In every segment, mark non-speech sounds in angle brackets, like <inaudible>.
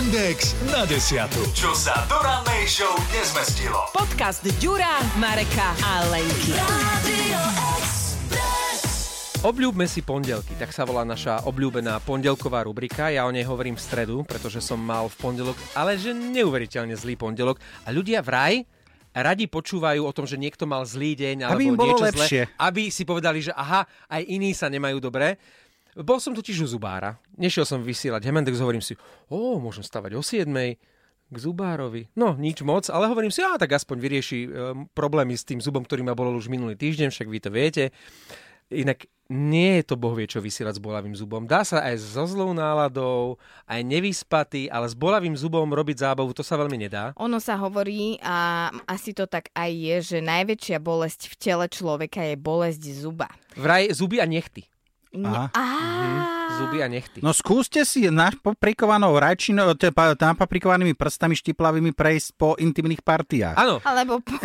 Index na desiatu. Čo sa do rannej show nezmestilo. Podcast Ďura, Mareka a Lenky. Obľúbme si pondelky, tak sa volá naša obľúbená pondelková rubrika. Ja o nej hovorím v stredu, pretože som mal v pondelok, ale že neuveriteľne zlý pondelok. A ľudia vraj radi počúvajú o tom, že niekto mal zlý deň alebo Aby im bolo niečo lepšie. zlé, aby si povedali, že aha, aj iní sa nemajú dobre. Bol som totiž u zubára. Nešiel som vysielať Hemendex, hovorím si, o, môžem stavať o 7 k zubárovi. No, nič moc, ale hovorím si, a tak aspoň vyrieši e, problémy s tým zubom, ktorý ma bolel už minulý týždeň, však vy to viete. Inak nie je to boh vie čo vysielať s bolavým zubom. Dá sa aj so zlou náladou, aj nevyspatý, ale s bolavým zubom robiť zábavu, to sa veľmi nedá. Ono sa hovorí a asi to tak aj je, že najväčšia bolesť v tele človeka je bolesť zuba. Vraj zuby a nechty. Aha. Á, Zuby a nechty. No skúste si napaprikovanou rajčinou, te- pa- napaprikovanými prstami štiplavými prejsť po intimných partiách. Áno, alebo po,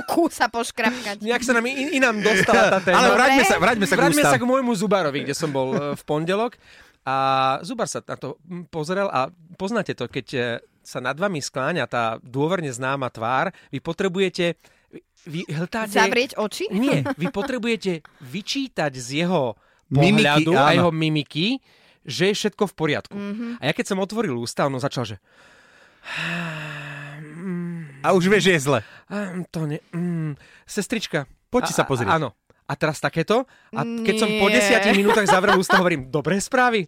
oku sa poškrapkať. nejak sa nám in, inám dostala tá téma. Ale vráťme sa, vráťme sa k Vráťme sa k môjmu zubárovi, kde som bol e, v pondelok. A zubar sa na to mm, pozrel a poznáte to, keď e, sa nad vami skláňa tá dôverne známa tvár, vy potrebujete vy hltáte... Zavrieť oči? Nie, vy potrebujete vyčítať z jeho Mimiky, pohľadu a áno. jeho mimiky, že je všetko v poriadku. Mm-hmm. A ja keď som otvoril ústa, on začal, že A už vieš, že je zle. "Á, to ne... Mm, sestrička. Poď si A- sa a- pozrieť. Áno. A teraz takéto. A keď som po desiatich minútach zavrel ústa, hovorím, dobré správy.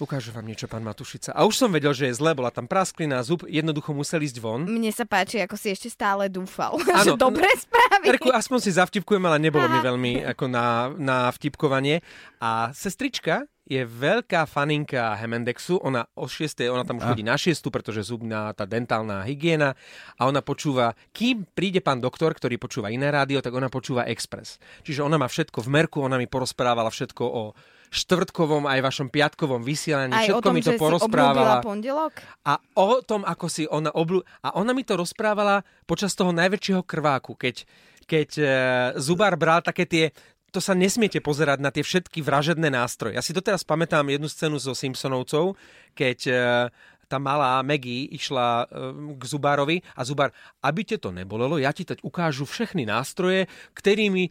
Ukážem vám niečo, pán Matušica. A už som vedel, že je zle, bola tam prasklina, zub, jednoducho musel ísť von. Mne sa páči, ako si ešte stále dúfal. <laughs> Áno. že dobré správy. Erku, aspoň si zavtipkujem, ale nebolo mi veľmi ako na, na vtipkovanie. A sestrička je veľká faninka Hemendexu. Ona o 6. ona tam už chodí na 6, pretože zubná, tá dentálna hygiena. A ona počúva, kým príde pán doktor, ktorý počúva iné rádio, tak ona počúva Express. Čiže ona má všetko v merku, ona mi porozprávala všetko o štvrtkovom aj vašom piatkovom vysielaní. Aj o všetko tom, mi to že si porozprávala. pondelok? A o tom, ako si ona obľú... A ona mi to rozprávala počas toho najväčšieho krváku, keď, keď e, Zubár bral také tie to sa nesmiete pozerať na tie všetky vražedné nástroje. Ja si doteraz pamätám jednu scénu so Simpsonovcov, keď e, tá malá Maggie išla e, k Zubárovi a Zubár, aby te to nebolelo, ja ti teď ukážu všechny nástroje, ktorými e,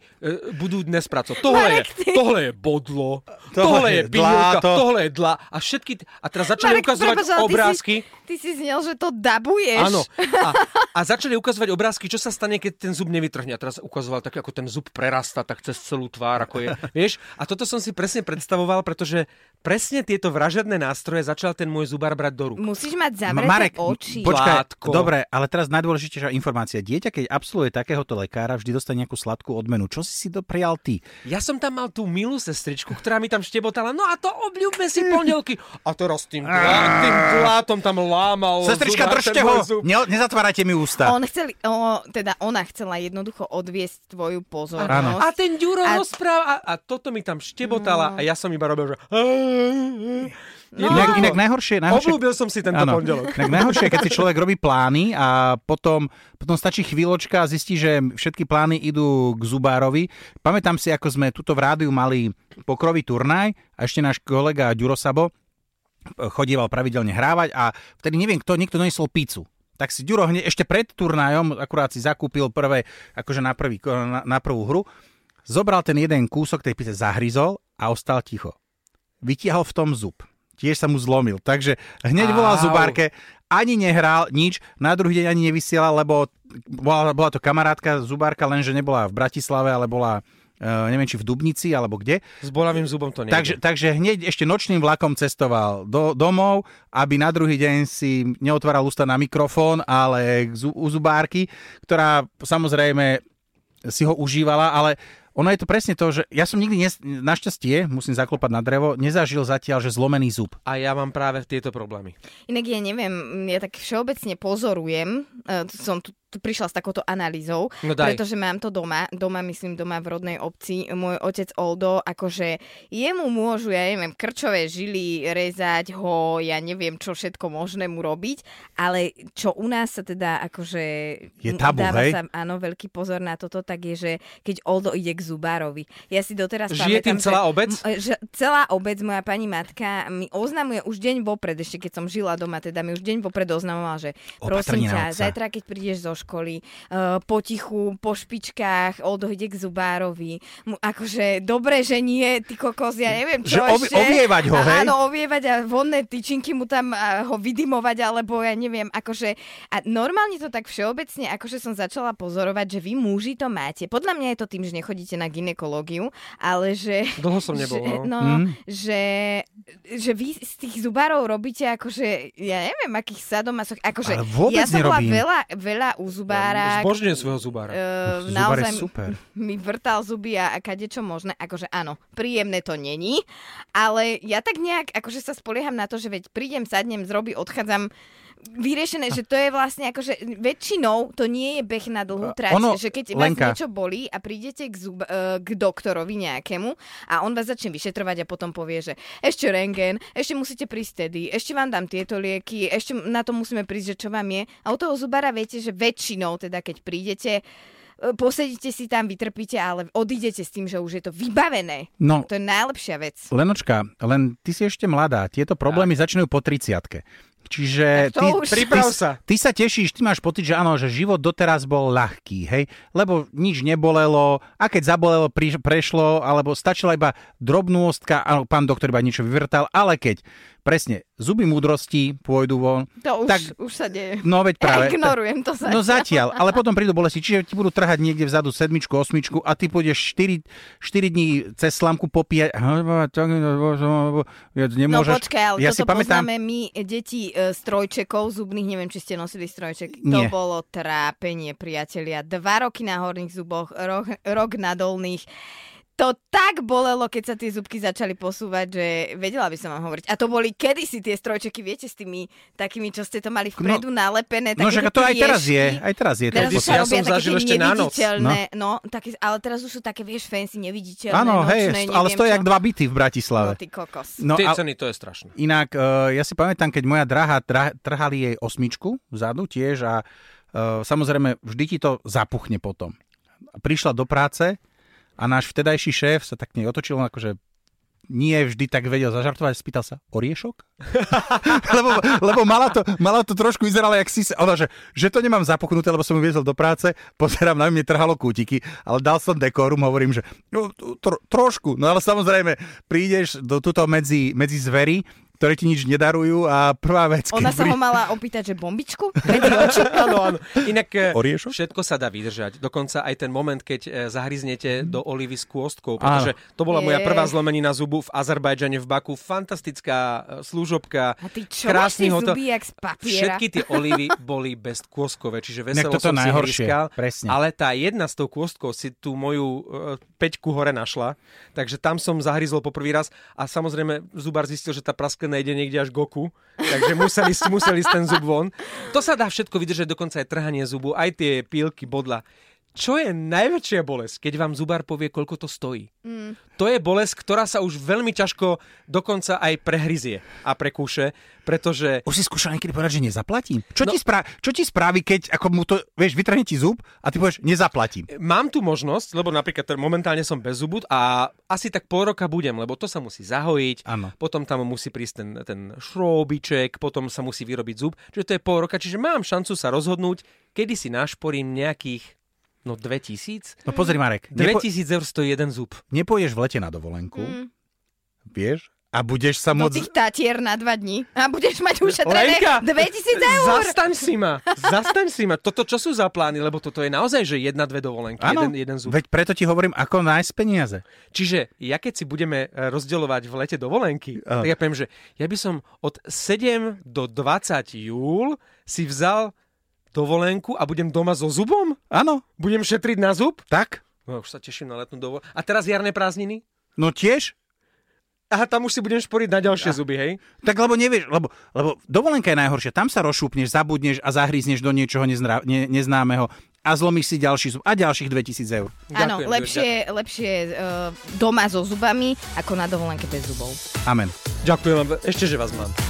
budú dnes pracovať. Tohle je, tohle je bodlo, tohle, Tohle je pilulka, tohle je dla. A všetky... A teraz začali Marek, ukazovať prepáč, ale ty si- obrázky. Ty si znel, že to dabuješ. Áno. A, <laughs> a začali ukazovať obrázky, čo sa stane, keď ten zub nevytrhne. A teraz ukazoval tak, ako ten zub prerasta tak cez celú tvár, ako je. <laughs> Vieš? A toto som si presne predstavoval, pretože presne tieto vražedné nástroje začal ten môj zubar brať do rúk. Musíš mať Ma- zavreté Marek, oči. počkaj, Látko. dobre, ale teraz najdôležitejšia informácia. Dieťa, keď absolvuje takéhoto lekára, vždy dostane nejakú sladkú odmenu. Čo si si doprial ty? Ja som tam mal tú milú sestričku, ktorá mi tam štebotala, no a to obľúbme si pondelky. A teraz tým, <laughs> tým dlátom tam lámal. Sestrička, zubár držte ho! nezatvárajte mi ústa. On chcel, o, teda ona chcela jednoducho odviesť tvoju pozornosť. A ten Ďuro A- rozpráva a, a toto mi tam štebotala a ja som iba robil, že... No. Inak, inak najhoršie, najhoršie, Obľúbil som si tento Áno. pondelok. Tak najhoršie, keď si človek robí plány a potom, potom stačí chvíľočka a zistí, že všetky plány idú k zubárovi. Pamätám si, ako sme tuto v rádiu mali pokrový turnaj a ešte náš kolega Ďuro Sabo chodieval pravidelne hrávať a vtedy neviem kto, niekto donesol pizzu. Tak si Ďuro hneď ešte pred turnajom, akurát si zakúpil prvé, akože na, prvý, na, na prvú hru, zobral ten jeden kúsok tej pizze, zahryzol a ostal ticho. Vytiahol v tom zub. Tiež sa mu zlomil. Takže hneď volal Au. zubárke, ani nehral nič, na druhý deň ani nevysielal, lebo bola, bola to kamarátka zubárka, lenže nebola v Bratislave, ale bola neviem, či v Dubnici, alebo kde. S bolavým zubom to nie. Takže, takže hneď ešte nočným vlakom cestoval do, domov, aby na druhý deň si neotváral ústa na mikrofón, ale k zu, u zubárky, ktorá samozrejme si ho užívala, ale ono je to presne to, že ja som nikdy, nes, našťastie, musím zaklopať na drevo, nezažil zatiaľ, že zlomený zub. A ja mám práve tieto problémy. Inak ja neviem, ja tak všeobecne pozorujem, e, som tu prišla s takouto analýzou, No daj. pretože mám to doma, doma myslím doma v rodnej obci, môj otec Oldo, akože jemu môžu, ja neviem, krčové žily rezať ho, ja neviem, čo všetko možné mu robiť, ale čo u nás sa teda akože Je tabu, dáva hej? sa, áno, veľký pozor na toto, tak je, že keď Oldo ide k zubárovi. Ja si doteraz Žije tým pamätám, celá že, obec? m- že celá obec, moja pani matka mi oznamuje už deň vopred, ešte keď som žila doma, teda mi už deň vopred oznamovala, že prosím Opatrne ťa, zajtra keď prídeš zo školy, uh, potichu, po špičkách, Oldo ide k zubárovi. Akože, dobre, že nie, ty kokos, ja neviem, čo Že ovi- ešte. ovievať ho, hej? Áno, ovievať a vonné tyčinky mu tam a, ho vydimovať, alebo ja neviem, akože... A normálne to tak všeobecne, akože som začala pozorovať, že vy muži to máte. Podľa mňa je to tým, že nechodíte na ginekológiu, ale že... Dlho som nebol, Že, no. no, Mm. že, že vy z tých zubárov robíte akože, ja neviem, akých sadomasoch, akože Ale vôbec ja som bola veľa, veľa u zubára, Zbožňujem svojho zubára. Uh, Zubar je naozaj super. mi vrtal zuby a, a kade čo možné. Akože áno, príjemné to není, ale ja tak nejak akože sa spolieham na to, že veď prídem, sadnem, zrobi, odchádzam vyriešené, že to je vlastne akože väčšinou to nie je beh na dlhú trať, ono, že keď vás Lenka. niečo bolí a prídete k, zub, eh, k doktorovi nejakému a on vás začne vyšetrovať a potom povie, že ešte rengen, ešte musíte prísť tedy, ešte vám dám tieto lieky, ešte na to musíme prísť, že čo vám je. A u toho zubara viete, že väčšinou teda keď prídete, eh, posedíte si tam, vytrpíte, ale odídete s tým, že už je to vybavené. No, To je najlepšia vec. Lenočka, len ty si ešte mladá. Tieto problémy začínajú po 30 Čiže ty, už- Priprav ty, sa. ty sa tešíš, ty máš pocit, že áno, že život doteraz bol ľahký, hej? Lebo nič nebolelo a keď zabolelo, pri, prešlo, alebo stačila iba drobnôstka, áno, pán doktor iba niečo vyvrtal, ale keď presne zuby múdrosti pôjdu von, To už, tak, už sa deje. no veď práve. Ja ignorujem to sa. No zatiaľ, ale potom prídu bolesti, čiže ti budú trhať niekde vzadu sedmičku, osmičku a ty pôjdeš 4, 4 dní cez slamku popíjať. No Nemôžeš. počkaj, ale ja toto si pamätám, poznáme my, deti e, strojčekov zubných, neviem, či ste nosili strojček. Nie. To bolo trápenie, priatelia. Dva roky na horných zuboch, rok, rok na dolných. To tak bolelo, keď sa tie zubky začali posúvať, že vedela by som vám hovoriť. A to boli kedysi tie strojčeky, viete, s tými takými, čo ste to mali vpredu nalepené. no také že tie to aj teraz je, aj teraz je. Teraz už sa ja robia som zažil ešte na noc. neviditeľné, no. také, ale teraz už sú také, vieš, fancy, neviditeľné, Áno, hej, sto- ale neviem stojí jak dva byty v No Bratislave. ty kokos. No, Tie a, ceny, to je strašné. inak, uh, ja si pamätám, keď moja drahá trha, trhali jej osmičku vzadu tiež a uh, samozrejme vždy ti to zapuchne potom. Prišla do práce a náš vtedajší šéf sa tak k nej otočil, on akože nie vždy tak vedel zažartovať, spýtal sa, oriešok? <laughs> lebo, lebo mala, to, mala to trošku vyzerala, jak si... Ona, že, že to nemám zapuchnuté, lebo som ju viezol do práce, pozerám na mne trhalo kútiky, ale dal som dekorum, hovorím, že no, tro, trošku, no ale samozrejme, prídeš do tuto medzi, medzi zvery, ktoré ti nič nedarujú a prvá vec, Ona sa prí- ho mala opýtať, že bombičku? <laughs> Áno, áno. Inak e, Oriešok? všetko sa dá vydržať. Dokonca aj ten moment, keď e, zahryznete do olivy s kôstkou, pretože to bola moja prvá zlomenina zubu v Azerbajdžane v Baku. Fantastická e, služobka. A ty čo máš krásny hotel. zuby jak z papiera? Všetky tie olivy boli bez kôstkové, čiže veselo som si najhoršie, hryskal. presne. Ale tá jedna s tou kôstkou si tú moju e, peťku hore našla, takže tam som zahryzol poprvý raz a samozrejme zubar zistil, že tá prasklina ide niekde až k oku, takže museli, museli ten zub von. To sa dá všetko vydržať, dokonca aj trhanie zubu, aj tie pílky, bodla. Čo je najväčšia bolesť, keď vám zubár povie, koľko to stojí? Mm. To je bolesť, ktorá sa už veľmi ťažko dokonca aj prehryzie a prekúše, pretože Už si skúšal niekedy povedať, že nezaplatím? Čo, No. ti, sprá- čo ti spraví, keď ako mu to, vieš, vytrhne ti zub a ty povieš, nezaplatím? Mám tu možnosť, lebo napríklad momentálne som bez zubu a asi tak pol roka budem, lebo to sa musí zahojiť, Áno. potom tam musí prísť ten, ten šroubiček, potom sa musí vyrobiť zub, čiže to je pol roka, čiže mám šancu sa rozhodnúť, kedy si našporím nejakých, no 2000? No pozri, Marek, nepo- 2000 eur stojí jeden zub. nepôjdeš v lete na dovolenku, Mm. vieš, a budeš sa Do môcť... tých tatier na dva dní a budeš mať ušetrené Lenka, 2000 eur. Zastaň si ma, <laughs> zastaň si ma. Toto čo sú za plány, lebo toto je naozaj, že jedna, dve dovolenky, Áno, jeden, jeden zub. veď preto ti hovorím, ako nájsť peniaze. Čiže ja keď si budeme e, rozdielovať v lete dovolenky, Áno. tak ja poviem, že ja by som od 7 do 20 júl si vzal dovolenku a budem doma so zubom? Áno, Budem šetriť na zub? tak? No už sa teším na letnú dovolenku. A teraz jarné prázdniny? No tiež? Aha, tam už si budem šporiť na ďalšie zuby, hej? Tak lebo nevieš, lebo, lebo dovolenka je najhoršia. Tam sa rozšúpneš, zabudneš a zahrízneš do niečoho nezná, ne, neznámeho a zlomíš si ďalší zub a ďalších 2000 eur. Áno, Ďakujem, lepšie, lepšie uh, doma so zubami, ako na dovolenke bez zubov. Amen. Ďakujem vám, ešte, že vás mám.